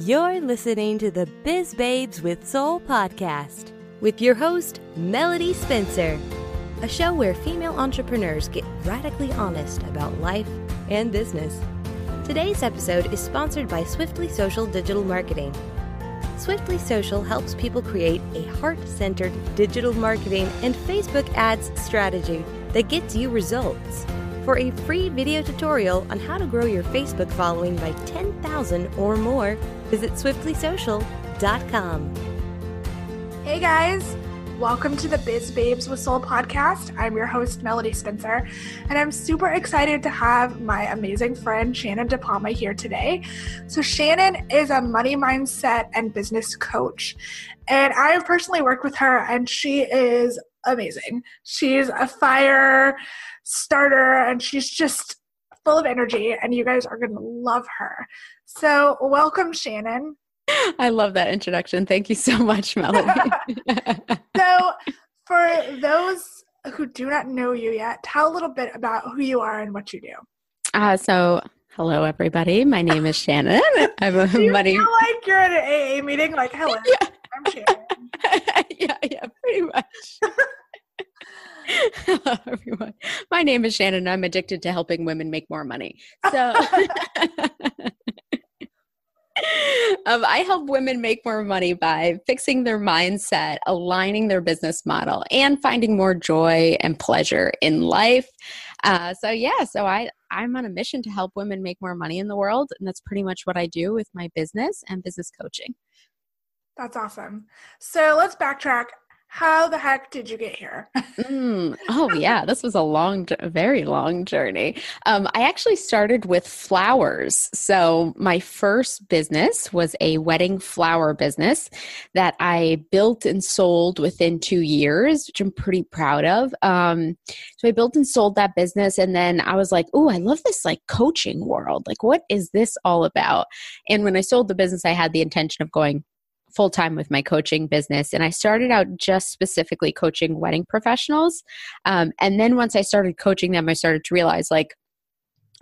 You're listening to the Biz Babes with Soul podcast with your host, Melody Spencer, a show where female entrepreneurs get radically honest about life and business. Today's episode is sponsored by Swiftly Social Digital Marketing. Swiftly Social helps people create a heart centered digital marketing and Facebook ads strategy that gets you results. For a free video tutorial on how to grow your Facebook following by 10,000 or more, visit swiftlysocial.com. Hey guys, welcome to the Biz Babes with Soul podcast. I'm your host, Melody Spencer, and I'm super excited to have my amazing friend Shannon DePalma here today. So, Shannon is a money mindset and business coach, and I have personally worked with her, and she is amazing. She's a fire starter and she's just full of energy and you guys are going to love her. So, welcome Shannon. I love that introduction. Thank you so much, Melody. so, for those who do not know you yet, tell a little bit about who you are and what you do. Uh, so, hello everybody. My name is Shannon. I'm a do you money. Feel like you're at an AA meeting. Like, hello, yeah. I'm Shannon. yeah, yeah, pretty much. Hello, everyone. My name is Shannon. I'm addicted to helping women make more money. So, um, I help women make more money by fixing their mindset, aligning their business model, and finding more joy and pleasure in life. Uh, so, yeah, so I I'm on a mission to help women make more money in the world, and that's pretty much what I do with my business and business coaching. That's awesome. So let's backtrack how the heck did you get here? mm, oh yeah, this was a long, very long journey. Um, I actually started with flowers. So my first business was a wedding flower business that I built and sold within two years, which I'm pretty proud of. Um, so I built and sold that business, and then I was like, "Oh, I love this like coaching world. Like, what is this all about?" And when I sold the business, I had the intention of going full time with my coaching business. And I started out just specifically coaching wedding professionals. Um, and then once I started coaching them, I started to realize like,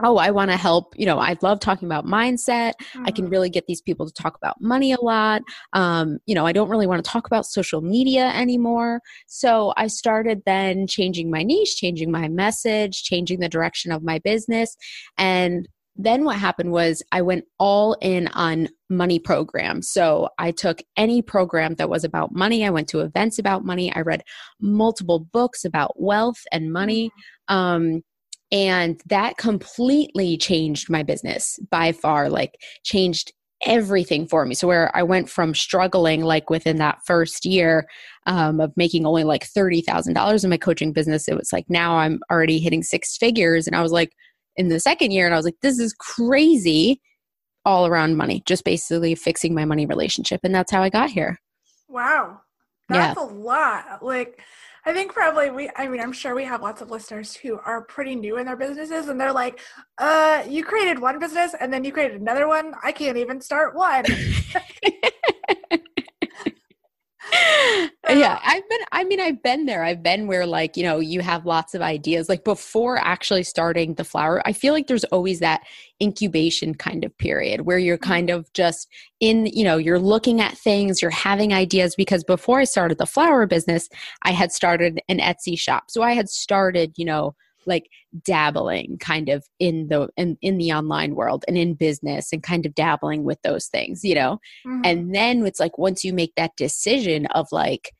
oh, I want to help. You know, I love talking about mindset. I can mm-hmm. really get these people to talk about money a lot. Um, you know, I don't really want to talk about social media anymore. So I started then changing my niche, changing my message, changing the direction of my business. And then what happened was I went all in on money programs. So I took any program that was about money. I went to events about money. I read multiple books about wealth and money. Um, and that completely changed my business by far, like, changed everything for me. So where I went from struggling like within that first year um, of making only like thirty thousand dollars in my coaching business, it was like now I'm already hitting six figures, and I was like, in the second year and I was like, this is crazy all around money, just basically fixing my money relationship. And that's how I got here. Wow. That's yeah. a lot. Like, I think probably we, I mean, I'm sure we have lots of listeners who are pretty new in their businesses and they're like, uh, you created one business and then you created another one. I can't even start one. yeah i've been i mean i've been there i've been where like you know you have lots of ideas like before actually starting the flower i feel like there's always that incubation kind of period where you're mm-hmm. kind of just in you know you're looking at things you're having ideas because before i started the flower business i had started an etsy shop so i had started you know like dabbling kind of in the in, in the online world and in business and kind of dabbling with those things you know? Mm-hmm. and then it's like once you make that decision of like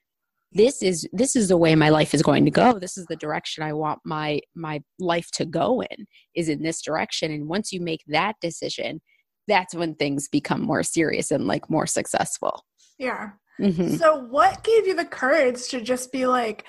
this is this is the way my life is going to go. This is the direction i want my my life to go in is in this direction. And once you make that decision that's when things become more serious and like more successful. Yeah. Mm-hmm. so what gave you the courage to just be like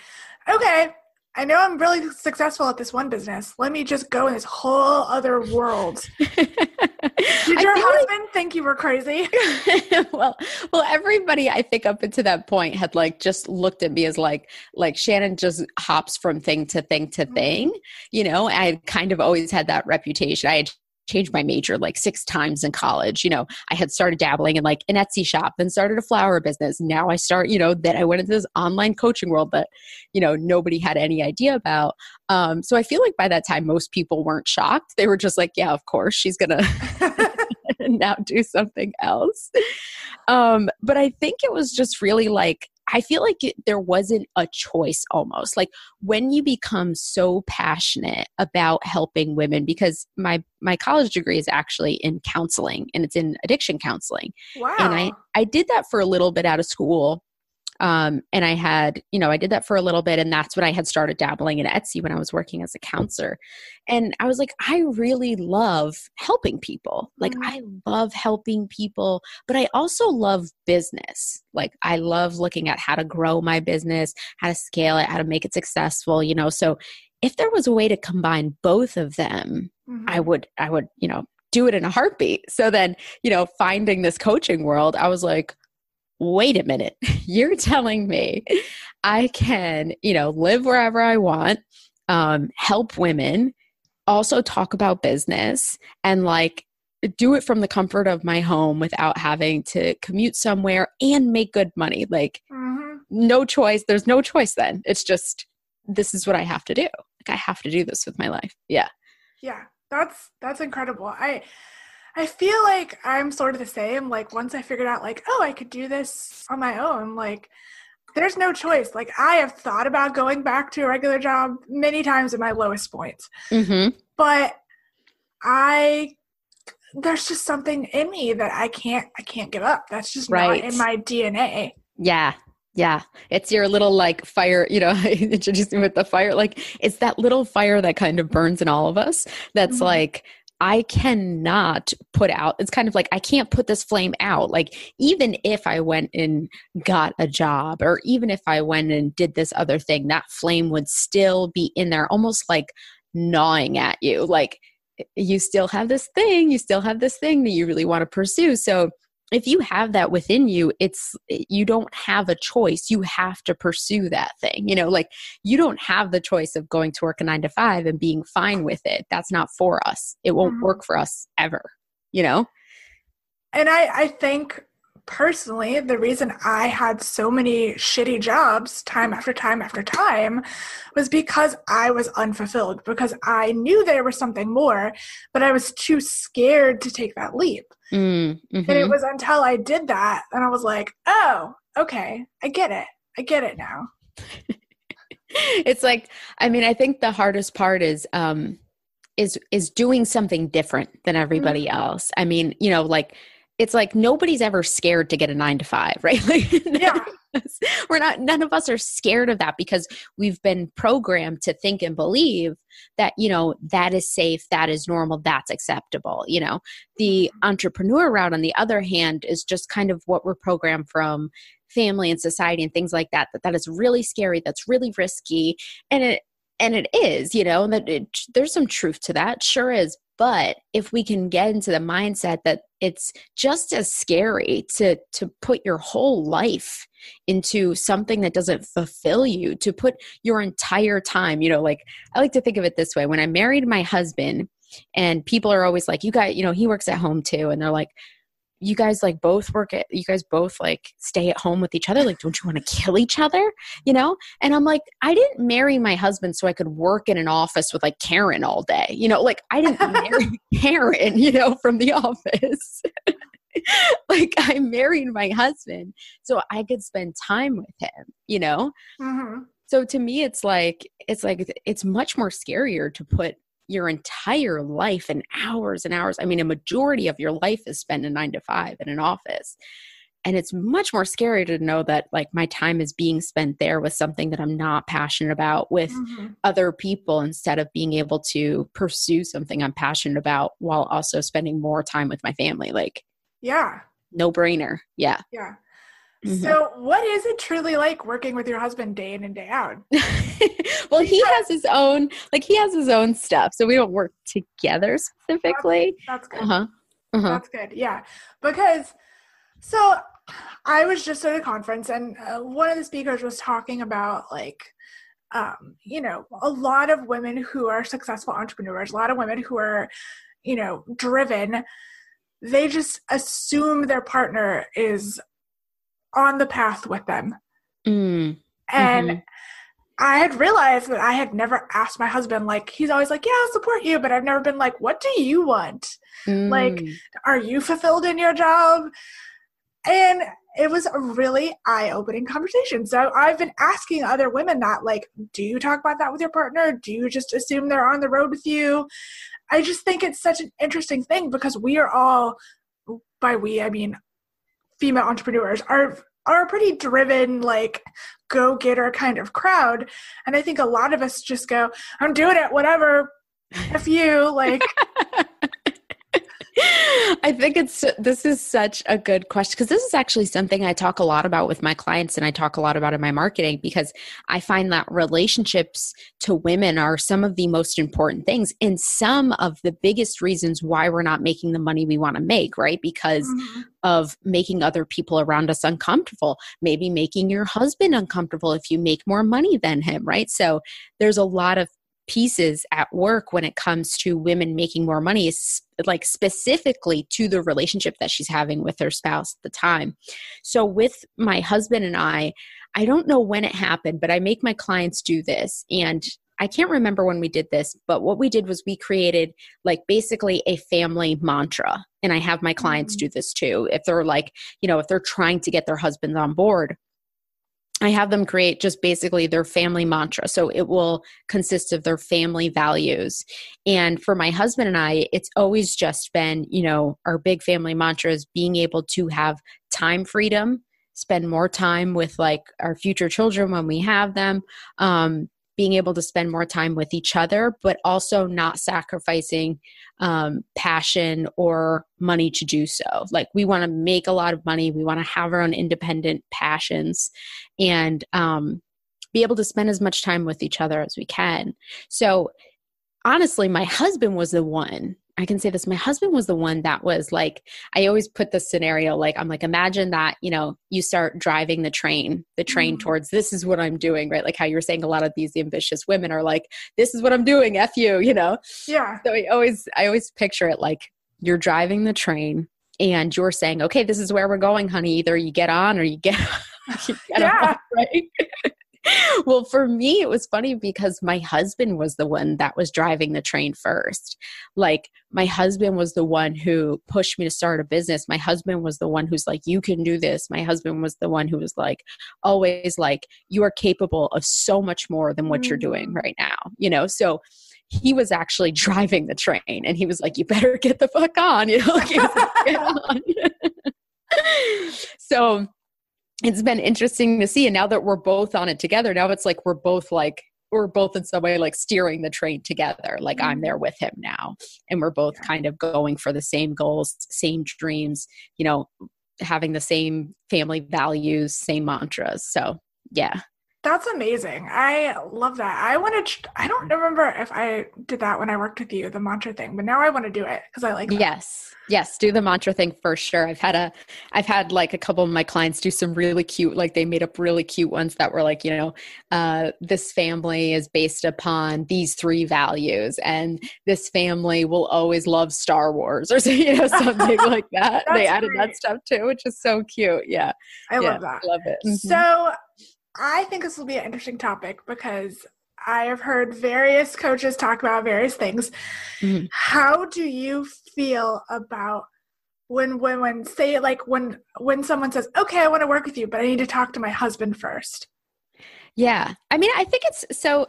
okay I know I'm really successful at this one business. Let me just go in this whole other world. Did your husband like, think you were crazy? well, well, everybody I think up until that point had like just looked at me as like like Shannon just hops from thing to thing to mm-hmm. thing. You know, I kind of always had that reputation. I had changed my major like six times in college. You know, I had started dabbling in like an Etsy shop, then started a flower business. Now I start, you know, then I went into this online coaching world that, you know, nobody had any idea about. Um, so I feel like by that time, most people weren't shocked. They were just like, yeah, of course, she's going to now do something else. Um, but I think it was just really like I feel like it, there wasn't a choice almost. Like when you become so passionate about helping women because my my college degree is actually in counseling and it's in addiction counseling. Wow. And I I did that for a little bit out of school um, and I had, you know, I did that for a little bit, and that's when I had started dabbling in Etsy when I was working as a counselor. And I was like, I really love helping people. Like, mm-hmm. I love helping people, but I also love business. Like, I love looking at how to grow my business, how to scale it, how to make it successful, you know. So, if there was a way to combine both of them, mm-hmm. I would, I would, you know, do it in a heartbeat. So then, you know, finding this coaching world, I was like, wait a minute, you're telling me I can, you know, live wherever I want, um, help women, also talk about business, and like do it from the comfort of my home without having to commute somewhere and make good money. Like, mm-hmm. no choice. There's no choice then. It's just, this is what I have to do. Like, I have to do this with my life. Yeah. Yeah. That's, that's incredible. I, I feel like I'm sort of the same. Like once I figured out like, oh, I could do this on my own, like there's no choice. Like I have thought about going back to a regular job many times at my lowest points. Mm-hmm. But I there's just something in me that I can't I can't give up. That's just right. not in my DNA. Yeah. Yeah. It's your little like fire, you know, introducing with the fire. Like it's that little fire that kind of burns in all of us that's mm-hmm. like I cannot put out, it's kind of like I can't put this flame out. Like, even if I went and got a job, or even if I went and did this other thing, that flame would still be in there, almost like gnawing at you. Like, you still have this thing, you still have this thing that you really want to pursue. So, if you have that within you it's you don't have a choice. You have to pursue that thing you know like you don't have the choice of going to work a 9 to 5 and being fine with it. That's not for us. It won't mm-hmm. work for us ever you know? And i i think personally, the reason I had so many shitty jobs time after time after time was because I was unfulfilled, because I knew there was something more, but I was too scared to take that leap. Mm, mm-hmm. And it was until I did that and I was like, oh, okay, I get it. I get it now. it's like, I mean, I think the hardest part is, um, is is doing something different than everybody mm-hmm. else. I mean, you know, like it's like nobody's ever scared to get a nine to five, right? Like, yeah. we're not, none of us are scared of that because we've been programmed to think and believe that, you know, that is safe, that is normal, that's acceptable. You know, the mm-hmm. entrepreneur route, on the other hand, is just kind of what we're programmed from family and society and things like that, that that is really scary, that's really risky. And it, and it is you know that it, there's some truth to that sure is but if we can get into the mindset that it's just as scary to to put your whole life into something that doesn't fulfill you to put your entire time you know like i like to think of it this way. When i married my husband and people are always like you got, you know he works at home too. And they're like you guys like both work at you guys both like stay at home with each other like don't you want to kill each other you know? And i'm like i didn't marry my husband so i could work in an office with like karen all day you know? Like i didn't marry karen you know from the office. Like i married my husband so i could spend time with him you know? Mm-hmm. so to me it's like it's like it's much more scarier to put your entire life and hours and hours. I mean, a majority of your life is spent in nine to five in an office. And it's much more scary to know that like my time is being spent there with something that I'm not passionate about with mm-hmm. other people instead of being able to pursue something I'm passionate about while also spending more time with my family. Like, yeah. No brainer. Yeah. Yeah. Mm-hmm. So, what is it truly like working with your husband day in and day out? well, he has his own, like, he has his own stuff. So, we don't work together specifically. That's, that's good. Uh-huh. Uh-huh. That's good. Yeah. Because, so I was just at a conference and uh, one of the speakers was talking about, like, um, you know, a lot of women who are successful entrepreneurs, a lot of women who are, you know, driven, they just assume their partner is on the path with them. Mm. And mm-hmm. I had realized that I had never asked my husband, like, he's always like, yeah, I'll support you, but I've never been like, what do you want? Mm. Like, are you fulfilled in your job? And it was a really eye opening conversation. So I've been asking other women that, like, do you talk about that with your partner? Do you just assume they're on the road with you? I just think it's such an interesting thing because we are all, by we, I mean female entrepreneurs, are are a pretty driven, like go getter kind of crowd. And I think a lot of us just go, I'm doing it, whatever. If you like I think it's this is such a good question because this is actually something I talk a lot about with my clients and I talk a lot about in my marketing because I find that relationships to women are some of the most important things and some of the biggest reasons why we're not making the money we want to make, right? Because mm-hmm. of making other people around us uncomfortable, maybe making your husband uncomfortable if you make more money than him, right? So there's a lot of pieces at work when it comes to women making more money is like specifically to the relationship that she's having with her spouse at the time. So with my husband and I, I don't know when it happened, but I make my clients do this and I can't remember when we did this, but what we did was we created like basically a family mantra. And I have my clients mm-hmm. do this too. If they're like, you know, if they're trying to get their husbands on board, I have them create just basically their family mantra. So it will consist of their family values. And for my husband and I, it's always just been, you know, our big family mantra is being able to have time freedom, spend more time with like our future children when we have them, um, being able to spend more time with each other, but also not sacrificing um, passion or money to do so. Like, we want to make a lot of money, we want to have our own independent passions, and um, be able to spend as much time with each other as we can. So, honestly, my husband was the one I can say this. My husband was the one that was like, I always put the scenario like, I'm like, imagine that, you know, you start driving the train, the train mm. towards this is what I'm doing, right? Like how you were saying, a lot of these ambitious women are like, this is what I'm doing, F you, you know? Yeah. So I always, I always picture it like you're driving the train and you're saying, okay, this is where we're going, honey. Either you get on or you get, you get yeah. off, right? well, for me, it was funny because my husband was the one that was driving the train first. Like, my husband was the one who pushed me to start a business. My husband was the one who's like, you can do this. My husband was the one who was like, always like, you are capable of so much more than what you're doing mm. right now, you know? So, he was actually driving the train and he was like, you better get the fuck on, you know? Like, on. so, it's been interesting to see. And now that we're both on it together now it's like we're both like we're both in some way like steering the train together. Like i'm mm-hmm. there with him now. And we're both kind of going for the same goals same dreams you know having the same family values same mantras. So yeah that's amazing. I love that. I want to. I don't remember if I did that when I worked with you, the mantra thing, but now I want to do it because I like. That. Yes, yes, do the mantra thing for sure. I've had a, I've had like a couple of my clients do some really cute, like they made up really cute ones that were like, you know, uh, this family is based upon these three values, and this family will always love Star Wars or you know something like that. they added great. that stuff too, which is so cute. Yeah, I yeah, love that. I love it. Mm-hmm. So I think this will be an interesting topic because I have heard various coaches talk about various things. Mm-hmm. How do you feel about when women say like when when someone says, "Okay, I want to work with you, but I need to talk to my husband first? Yeah. I mean, I think it's so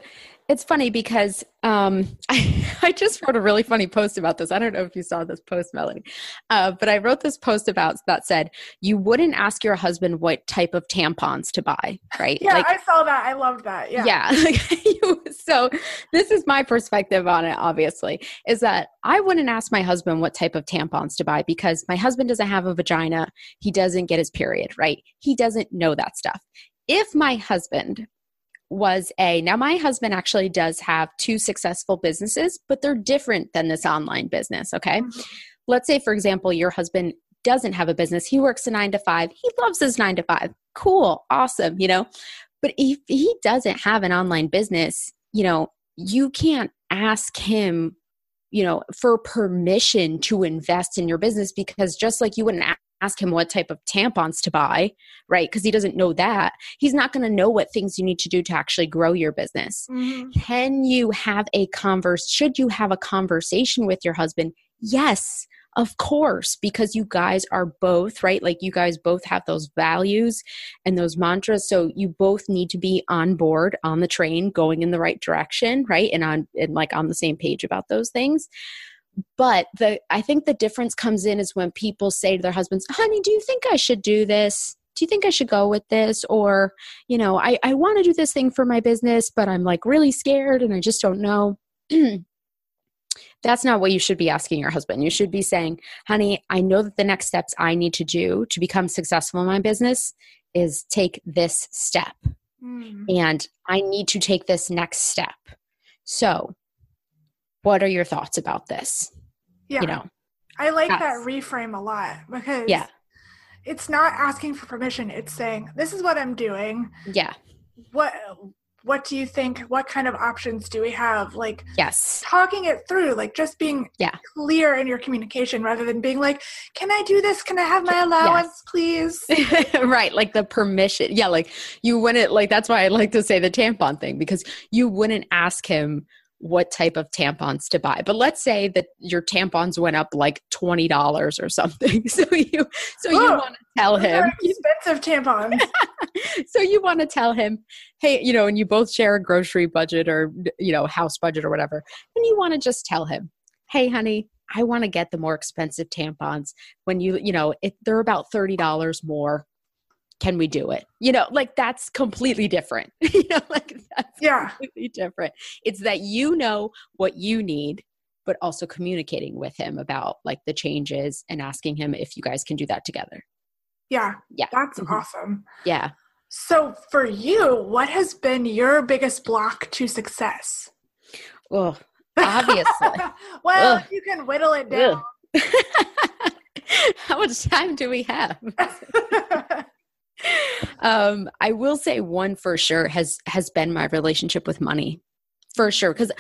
it's funny because um, I, I just wrote a really funny post about this. I don't know if you saw this post, Melanie, uh, but I wrote this post about that said you wouldn't ask your husband what type of tampons to buy, right? Yeah, like, I saw that. I loved that. Yeah. Yeah. so this is my perspective on it. Obviously, is that I wouldn't ask my husband what type of tampons to buy because my husband doesn't have a vagina. He doesn't get his period, right? He doesn't know that stuff. If my husband was a now my husband actually does have two successful businesses but they're different than this online business okay? Mm-hmm. let's say for example your husband doesn't have a business. He works a 9 to 5 he loves his 9 to 5 cool. Awesome you know? But if he doesn't have an online business you know you can't ask him you know for permission to invest in your business because just like you wouldn't ask him what type of tampons to buy, right? Because he doesn't know that. He's not going to know what things you need to do to actually grow your business. Mhm. Can you have a converse? Should you have a conversation with your husband? Yes, of course, because you guys are both, right? Like you guys both have those values and those mantras. So you both need to be on board on the train going in the right direction, right? And on and like on the same page about those things. But the I think the difference comes in is when people say to their husbands, honey, do you think I should do this? Do you think I should go with this? Or, you know, I, I want to do this thing for my business, but I'm like really scared and I just don't know. That's not what you should be asking your husband. You should be saying, honey, I know that the next steps I need to do to become successful in my business is take this step. Mm. And I need to take this next step. So, what are your thoughts about this? Yeah. You know, I like Yes. that reframe a lot because yeah, it's not asking for permission. It's saying, this is what I'm doing. yeah, What what do you think? What kind of options do we have? Like yes, talking it through, like just being Yeah. clear in your communication rather than being like, Can I do this? Can I have my allowance, please? right. Like the permission. Yeah, like you wouldn't, like, that's why I like to say the tampon thing because you wouldn't ask him what type of tampons to buy. But let's say that your tampons went up like $20 or something. So you, so you Oh, want to tell him, expensive tampons. so you want to tell him hey you know and you both share a grocery budget or you know house budget or whatever and you want to just tell him hey honey i want to get the more expensive tampons when you you know it, they're about $30 more can we do it you know like that's completely different you know like that's yeah. completely different it's that you know what you need but also communicating with him about like the changes and asking him if you guys can do that together Yeah. Yeah. That's Mhm. awesome. yeah So for you, what has been your biggest block to success? well Obviously. well, Ugh. you can whittle it down. How much time do we have? Um, I will say one for sure has has been my relationship with money. For sure. Because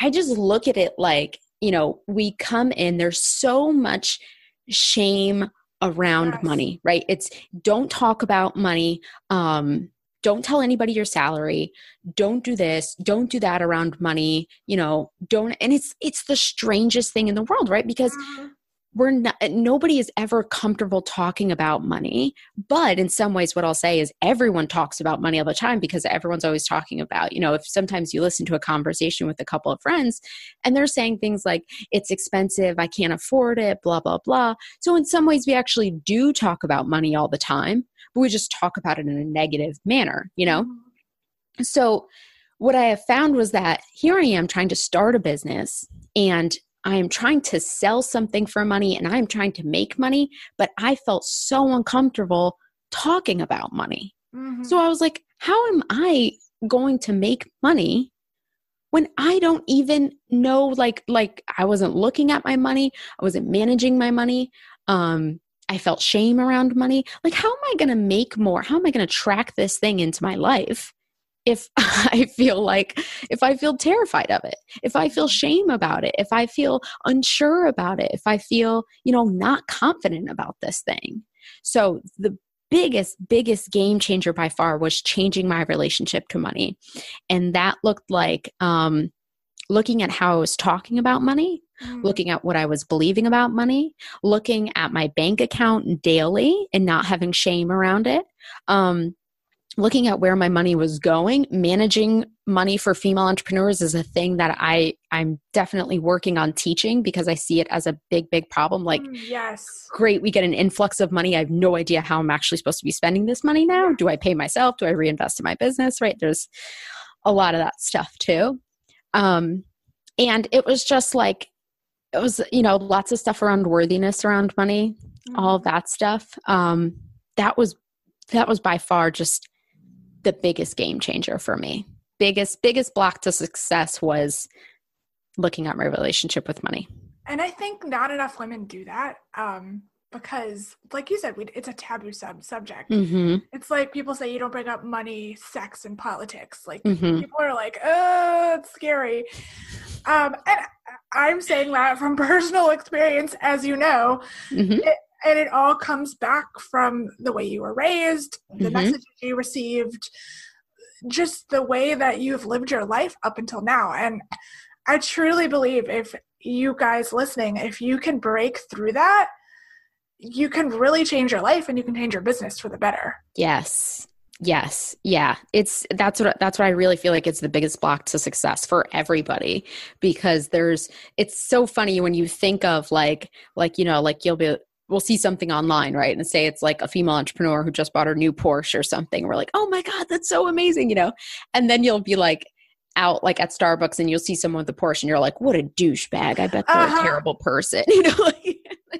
I just look at it like, you know, we come in, there's so much shame around Yes. money, right? It's don't talk about money. Um, don't tell anybody your salary don't do this don't do that around money you know don't and it's it's the strangest thing in the world right because Mhm. We're not nobody is ever comfortable talking about money but in some ways what i'll say is everyone talks about money all the time because everyone's always talking about you know if sometimes you listen to a conversation with a couple of friends and they're saying things like it's expensive i can't afford it blah blah blah. So in some ways we actually do talk about money all the time but we just talk about it in a negative manner you know? Mm-hmm. So, what I have found was that here I am trying to start a business and I am trying to sell something for money and I am trying to make money, but I felt so uncomfortable talking about money. Mhm. So, I was like, how am I going to make money? when i don't even know like like i wasn't looking at my money i wasn't managing my money um i felt shame around money like how am i going to make more how am i going to track this thing into my life if I feel like, if I feel terrified of it, if I feel shame about it, if I feel unsure about it, if I feel, you know, not confident about this thing. So the biggest, biggest game changer by far was changing my relationship to money. And that looked like um, looking at how I was talking about money, Mhm. looking at what I was believing about money, looking at my bank account daily and not having shame around it. Um, looking at where my money was going managing money for female entrepreneurs is a thing that i i'm definitely working on teaching because i see it as a big big problem. Like Mm, yes. great we get an influx of money. I have no idea how i'm actually supposed to be spending this money now. Do i pay myself? Do i reinvest in my business? Right? There's a lot of that stuff too. Um and it was just like it was you know lots of stuff around worthiness around money all of that stuff. Um that was that was by far just the biggest game changer for me biggest biggest block to success was looking at my relationship with money And I think not enough women do that um, because, like you said, we, it's a taboo sub subject. mm-hmm, It's like people say you don't bring up money, sex, and politics. Like mm-hmm. people are like, "Oh, it's scary." Um, and I'm saying that from personal experience, as you know. Mm-hmm. And it all comes back from the way you were raised, the Mhm. messages you received, just the way that you've lived your life up until now. And I truly believe if you guys listening, if you can break through that, you can really change your life and you can change your business for the better. Yes. Yes. Yeah. It's that's what that's what I really feel like it's the biggest block to success for everybody because there's it's so funny when you think of like like you know like you'll be we'll see something online, right? And say it's like a female entrepreneur who just bought her new Porsche or something. We're like, "Oh my god, that's so amazing," you know. And then you'll be like out like at Starbucks and you'll see someone with a Porsche and you're like, "What a douchebag. I bet they're Uh-huh. a terrible person." You know, like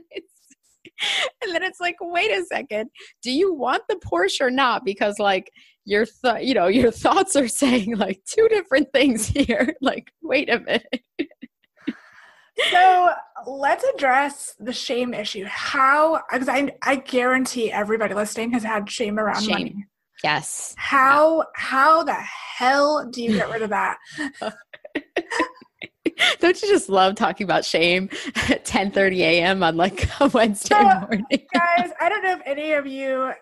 and then it's like, "Wait a second do you want the Porsche or not? Because like your th- you know your thoughts are saying like two different things here. Like, wait a minute. So let's address the shame issue. How, because I, I guarantee everybody listening has had shame around Shame. money. Yes. How how the hell do you get rid of that? Don't you just love talking about shame at 10 30 a.m. on like a Wednesday Uh, morning? Guys, I don't know if any of you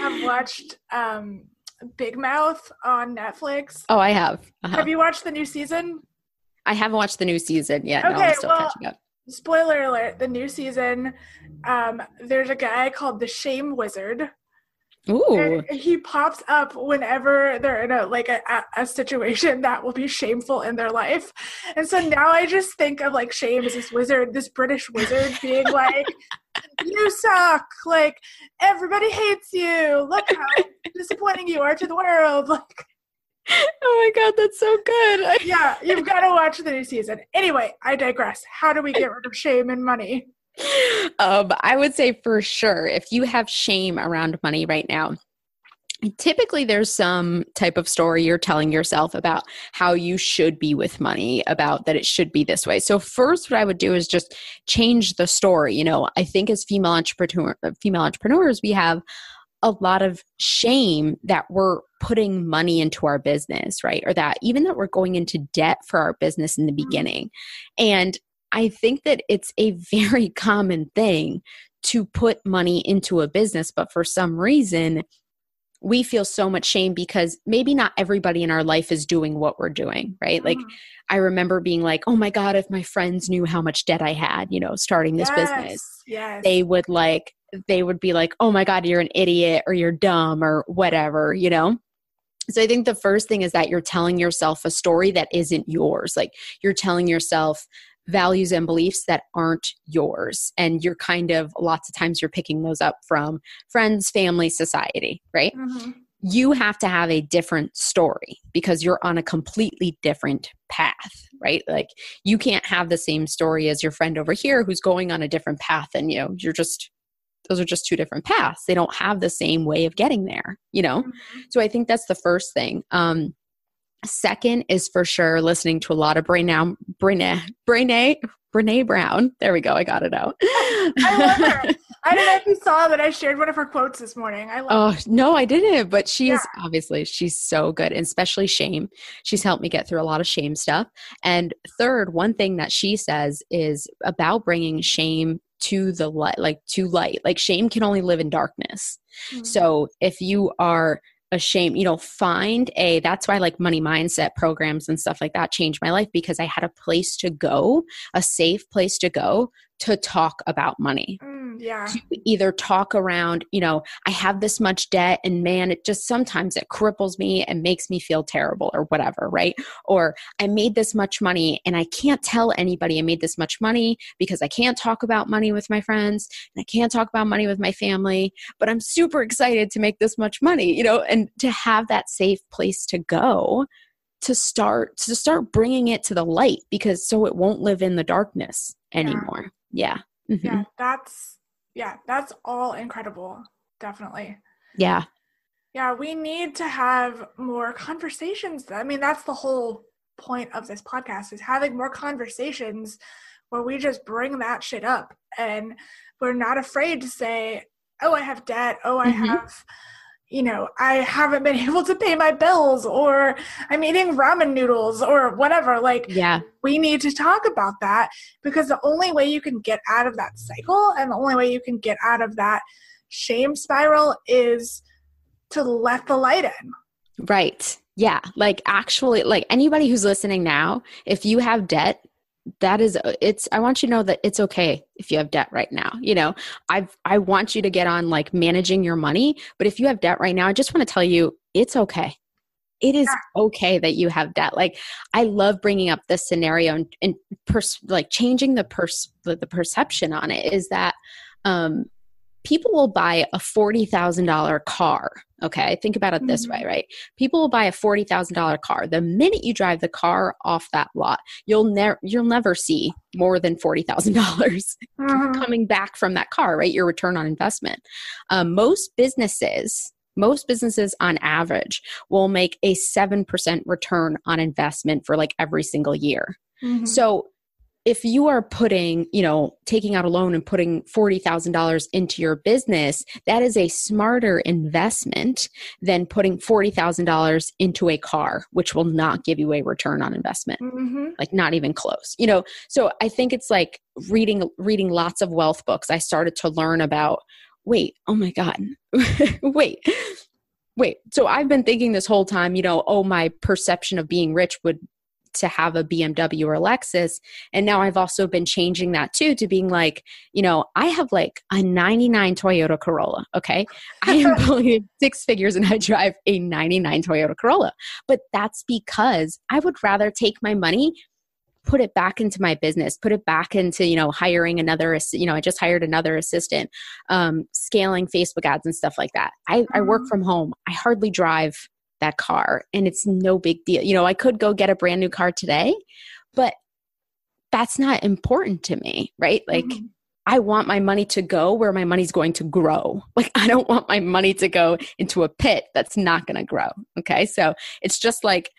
have watched um, Big Mouth on Netflix. Oh, I have. Uh-huh. Have you watched the new season? I haven't watched the new season yet. no, Okay, I'm still well, catching up. Spoiler alert: the new season. Um, there's a guy called the Shame Wizard. Ooh. And he pops up whenever they're in a like a, a, a situation that will be shameful in their life and so now i just think of like shame as this wizard this british wizard being like you suck like everybody hates you look how disappointing you are to the world like Oh my god, that's so good. yeah you've got to watch the new season anyway i digress how do we get rid of shame and money um, I would say for sure, if you have shame around money right now, typically there's some type of story you're telling yourself about how you should be with money, about that it should be this way. So first, what I would do is just change the story. You know, I think as female entrepreneur, female entrepreneurs, we have a lot of shame that we're putting money into our business, right? Or that even that we're going into debt for our business in the beginning. And I think that it's a very common thing to put money into a business, but for some reason, we feel so much shame because maybe not everybody in our life is doing what we're doing, right? Like, Mhm. I remember being like, oh my God, if my friends knew how much debt I had, you know, starting this business, yes they would like, they would be like, oh my God, you're an idiot or you're dumb or whatever, you know? So I think the first thing is that you're telling yourself a story that isn't yours. Like, you're telling yourself, values and beliefs that aren't yours and you're kind of lots of times you're picking those up from friends family society right Mhm. you have to have a different story because you're on a completely different path right like you can't have the same story as your friend over here who's going on a different path and you know you're just those are just two different paths they don't have the same way of getting there you know Mhm. so I think that's the first thing. Um, second is for sure listening to a lot of Brene, Brene, Brene, Brene Brown. There we go. I got it out. I love her. I don't know if you saw that I shared one of her quotes this morning. I love Oh no, I didn't. But she is obviously she's so good, and especially shame. She's helped me get through a lot of shame stuff. And third, one thing that she says is about bringing shame to the light, like to light. Like shame can only live in darkness. Mhm. So if you are ashamed, you know, find a that's why like money mindset programs and stuff like that changed my life because I had a place to go, a safe place to go to talk about money Mm, yeah. to either talk around, you know, I have this much debt and man, it just sometimes it cripples me and makes me feel terrible or whatever, right? Or I made this much money and I can't tell anybody I made this much money because I can't talk about money with my friends and I can't talk about money with my family, but I'm super excited to make this much money, you know, and to have that safe place to go to start to start bringing it to the light because so it won't live in the darkness anymore. Yeah. Mhm. Yeah. That's yeah, that's all incredible. Definitely. Yeah. Yeah, we need to have more conversations. I mean, that's the whole point of this podcast is having more conversations where we just bring that shit up and we're not afraid to say, "Oh, I have debt. Oh, I Mhm. have you know, I haven't been able to pay my bills or I'm eating ramen noodles or whatever. Like, yeah, we need to talk about that because the only way you can get out of that cycle and the only way you can get out of that shame spiral is to let the light in. Right. Yeah. Like, actually, like anybody who's listening now, if you have debt, that is it's i want you to know that it's okay if you have debt right now you know? I've. i want you to get on like managing your money but if you have debt right now i just want to tell you it's okay. It is okay that you have debt. Like i love bringing up this scenario and, and pers- like changing the pers- the perception on it is that um people will buy a $40,000 car. Okay, think about it this mm-hmm. way, right? People will buy a $40,000 car. The minute you drive the car off that lot, you'll never you'll never see more than $40,000 mm-hmm. coming back from that car, right? Your return on investment. Um, most businesses most businesses on average will make a 7% return on investment for like every single year. Mm-hmm. So if you are putting, you know, taking out a loan and putting $40,000 into your business, that is a smarter investment than putting $40,000 into a car, which will not give you a return on investment. Mm-hmm. Like not even close. You know, so I think it's like reading reading lots of wealth books. I started to learn about wait, oh my god. wait. Wait, so I've been thinking this whole time, you know, oh, my perception of being rich would to have a BMW or a Lexus. And now I've also been changing that too to being like, you know, I have like a 99 Toyota Corolla. Okay. I am pulling six figures and I drive a 99 Toyota Corolla. But that's because I would rather take my money put it back into my business put it back into you know hiring another you know i just hired another assistant um, scaling facebook ads and stuff like that I, I work mm-hmm. from home i hardly drive that car and it's no big deal. You know, I could go get a brand new car today, but that's not important to me, right? Like, mm-hmm. I want my money to go where my money's going to grow. Like, I don't want my money to go into a pit that's not going to grow. Okay. So it's just like,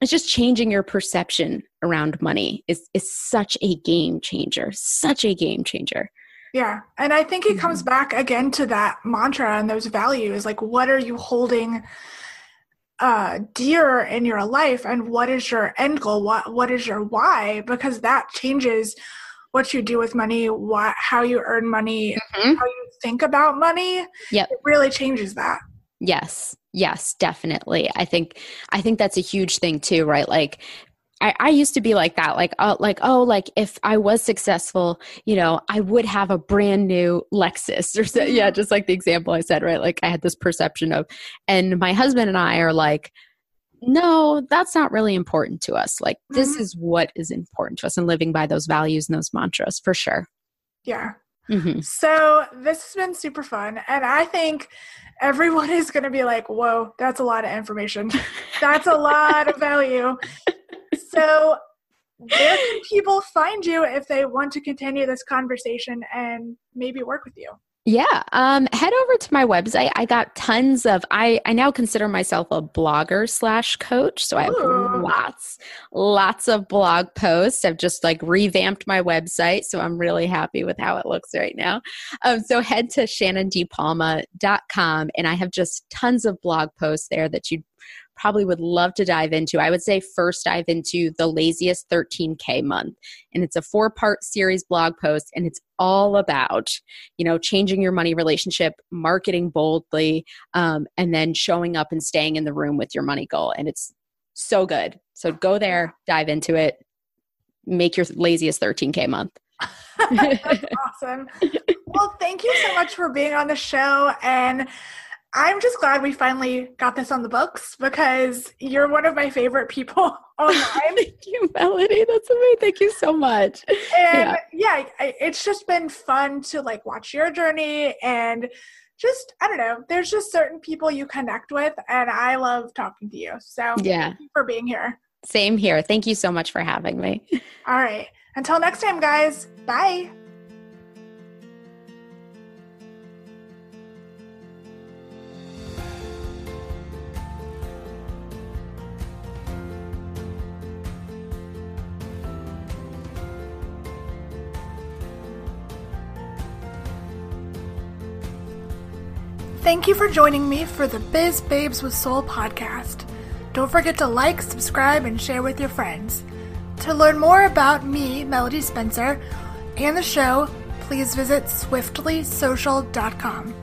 it's just changing your perception around money is, is such a game changer, such a game changer. Yeah. And I think it comes mm-hmm. back again to that mantra and those values. Like, what are you holding uh, dear in your life and what is your end goal? What what is your why? Because that changes what you do with money what how you earn money mm-hmm. how you think about money. Yeah it really changes that. Yes. Yes definitely. I think i think that's a huge thing too right? Like I, I used to be like that, like, uh, like, oh, like if I was successful, you know, I would have a brand new Lexus or so, yeah, mm-hmm. just like the example I said, right? Like I had this perception of, and my husband and I are like, no, that's not really important to us. Like this mm-hmm. is what is important to us and living by those values and those mantras for sure. Yeah. Mm-hmm. So this has been super fun. And I think everyone is going to be like, whoa, that's a lot of information. that's a lot of value so where can people find you if they want to continue this conversation and maybe work with you? Yeah, um, head over to my website. I got tons of. I I now consider myself a blogger slash coach, so I have Ooh. lots, lots of blog posts. I've just like revamped my website, so I'm really happy with how it looks right now. Um, so head to shannondepalma.com, and I have just tons of blog posts there that you probably would love to dive into, I would say first dive into the laziest 13K month. And it's a four part series blog post, and it's all about, you know, changing your money relationship, marketing boldly, um, and then showing up and staying in the room with your money goal. And it's so good. So go there, dive into it, make your laziest 13K month. awesome. Well, thank you so much for being on the show. And I'm just glad we finally got this on the books because you're one of my favorite people online. Thank you, Melody. That's amazing. Thank you so much. And yeah, yeah it's just been fun to like watch your journey and just I don't know. There's just certain people you connect with, and I love talking to you. So yeah, for being here. Same here. Thank you so much for having me. All right. Until next time, guys. Bye. Thank you for joining me for the Biz Babes with Soul podcast. Don't forget to like, subscribe, and share with your friends. To learn more about me, Melody Spencer, and the show, please visit swiftlysocial.com.